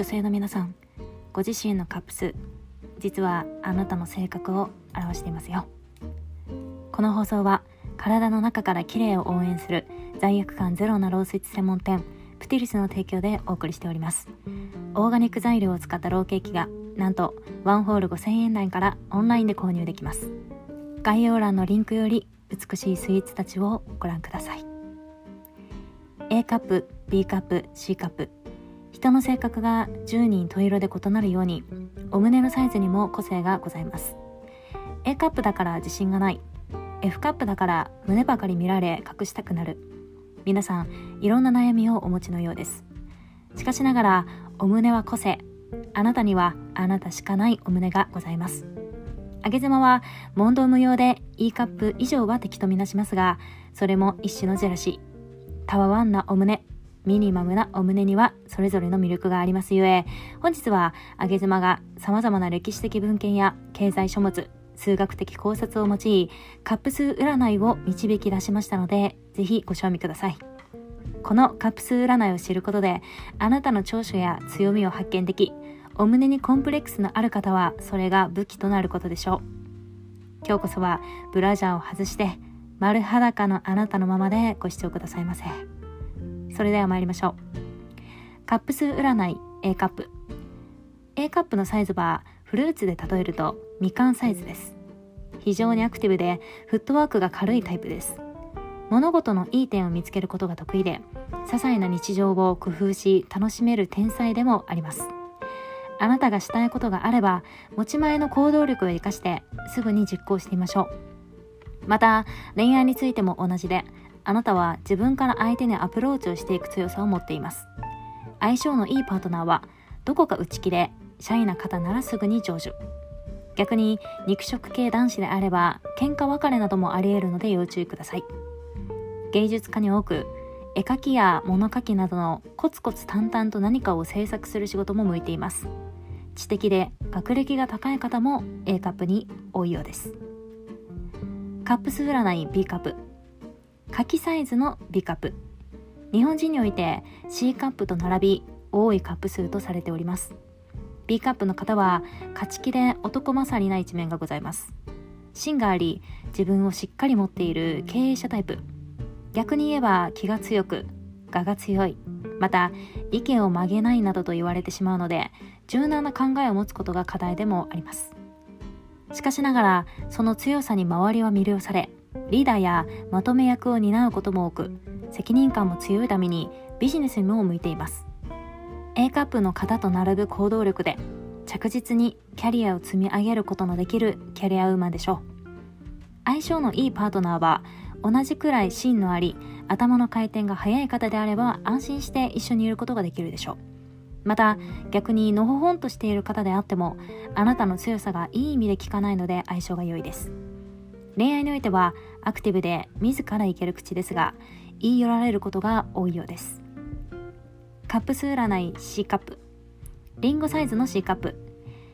女性の皆さんご自身のカップ数実はあなたの性格を表していますよ。この放送は体の中から綺麗を応援する罪悪感ゼロなロースイーツ専門店プティリスの提供でお送りしております。オーガニック材料を使ったローケーキがなんとワンホール5000円台からオンラインで購入できます。概要欄のリンクより美しいスイーツたちをご覧ください。A カップ B カップ C カップ。人の性格が10人十色で異なるようにお胸のサイズにも個性がございます。A カップだから自信がない。F カップだから胸ばかり見られ隠したくなる。皆さんいろんな悩みをお持ちのようです。しかしながらお胸は個性。あなたにはあなたしかないお胸がございます。上げ妻は問答無用で E カップ以上は敵とみなしますがそれも一種のジェラシー。たわわんなお胸。ミニマムなお胸にはそれぞれの魅力がありますゆえ、本日はあげ妻が様々な歴史的文献や経済書物、数学的考察を用い、カップ数占いを導き出しましたので、ぜひご賞味ください。このカップ数占いを知ることで、あなたの長所や強みを発見でき、お胸にコンプレックスのある方は、それが武器となることでしょう。今日こそは、ブラジャーを外して、丸裸のあなたのままでご視聴くださいませ。それでは参りましょう。カップ数占い A カップ。A カップのサイズはフルーツで例えるとみかんサイズです。非常にアクティブでフットワークが軽いタイプです。物事のいい点を見つけることが得意で些細な日常を工夫し楽しめる天才でもあります。あなたがしたいことがあれば持ち前の行動力を生かしてすぐに実行してみましょう。また恋愛についても同じであなたは自分から相手にアプローチをしていく強さを持っています。相性のいいパートナーはどこか内気でシャイな方ならすぐに成就。逆に肉食系男子であれば喧嘩別れなどもあり得るので要注意ください。芸術家に多く絵描きや物書きなどのコツコツ淡々と何かを制作する仕事も向いています。知的で学歴が高い方も A カップに多いようです。カップス占い B カップ。下記サイズの B カップ。日本人において C カップと並び多いカップ数とされております。B カップの方は勝ち気で男勝りな一面がございます。芯があり自分をしっかり持っている経営者タイプ。逆に言えば気が強く我が強い。また意見を曲げないなどと言われてしまうので柔軟な考えを持つことが課題でもあります。しかしながらその強さに周りは魅了されリーダーやまとめ役を担うことも多く責任感も強いためにビジネスにも向いています。A カップの方と並ぶ行動力で着実にキャリアを積み上げることのできるキャリアウーマンでしょう。相性のいいパートナーは同じくらい芯のあり頭の回転が速い方であれば安心して一緒にいることができるでしょう。また逆にのほほんとしている方であってもあなたの強さがいい意味で効かないので相性が良いです。恋愛においてはアクティブで自らいける口ですが言い寄られることが多いようです。カップ数占い C カップ。リンゴサイズの C カップ。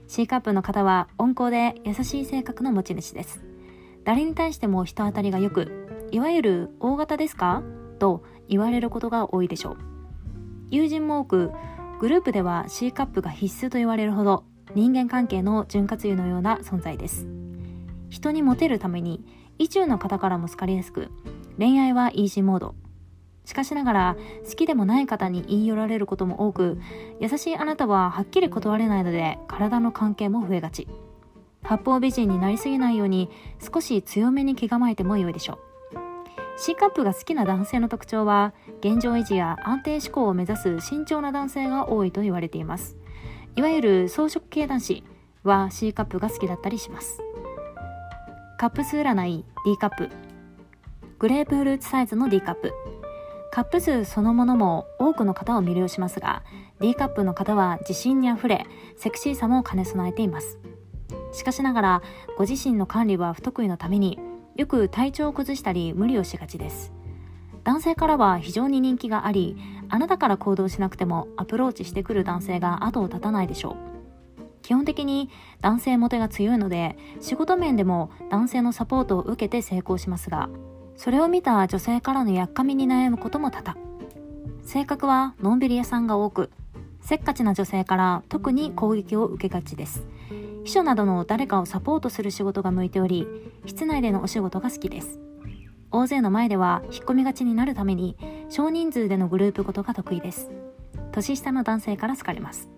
C カップの方は温厚で優しい性格の持ち主です。誰に対しても人当たりが良くいわゆる大型ですか？と言われることが多いでしょう。友人も多くグループでは C カップが必須と言われるほど人間関係の潤滑油のような存在です。人にモテるために意中の方からも好かれやすく恋愛はイージーモード。しかしながら好きでもない方に言い寄られることも多く優しいあなたははっきり断れないので体の関係も増えがち。八方美人になりすぎないように少し強めに気構えても良いでしょう。C カップが好きな男性の特徴は現状維持や安定志向を目指す慎重な男性が多いと言われています。いわゆる装飾系男子は C カップが好きだったりします。カップ数占い D カップ。グレープフルーツサイズの D カップ。カップ数そのものも多くの方を魅了しますが D カップの方は自信にあふれセクシーさも兼ね備えています。しかしながらご自身の管理は不得意のためによく体調を崩したり無理をしがちです。男性からは非常に人気がありあなたから行動しなくてもアプローチしてくる男性が後を絶たないでしょう。基本的に男性モテが強いので仕事面でも男性のサポートを受けて成功しますがそれを見た女性からのやっかみに悩むことも多々。性格はのんびり屋さんが多くせっかちな女性から特に攻撃を受けがちです。秘書などの誰かをサポートする仕事が向いており室内でのお仕事が好きです。大勢の前では引っ込みがちになるために少人数でのグループごとが得意です。年下の男性から好かれます。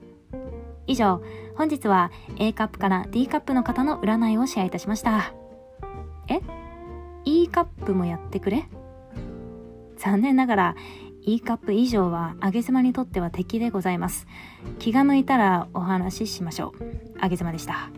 以上本日は A カップから D カップの方の占いをシェアいたしました。え？E カップもやってくれ？残念ながら E カップ以上は上げ妻にとっては敵でございます。気が向いたらお話ししましょう。あげ妻でした。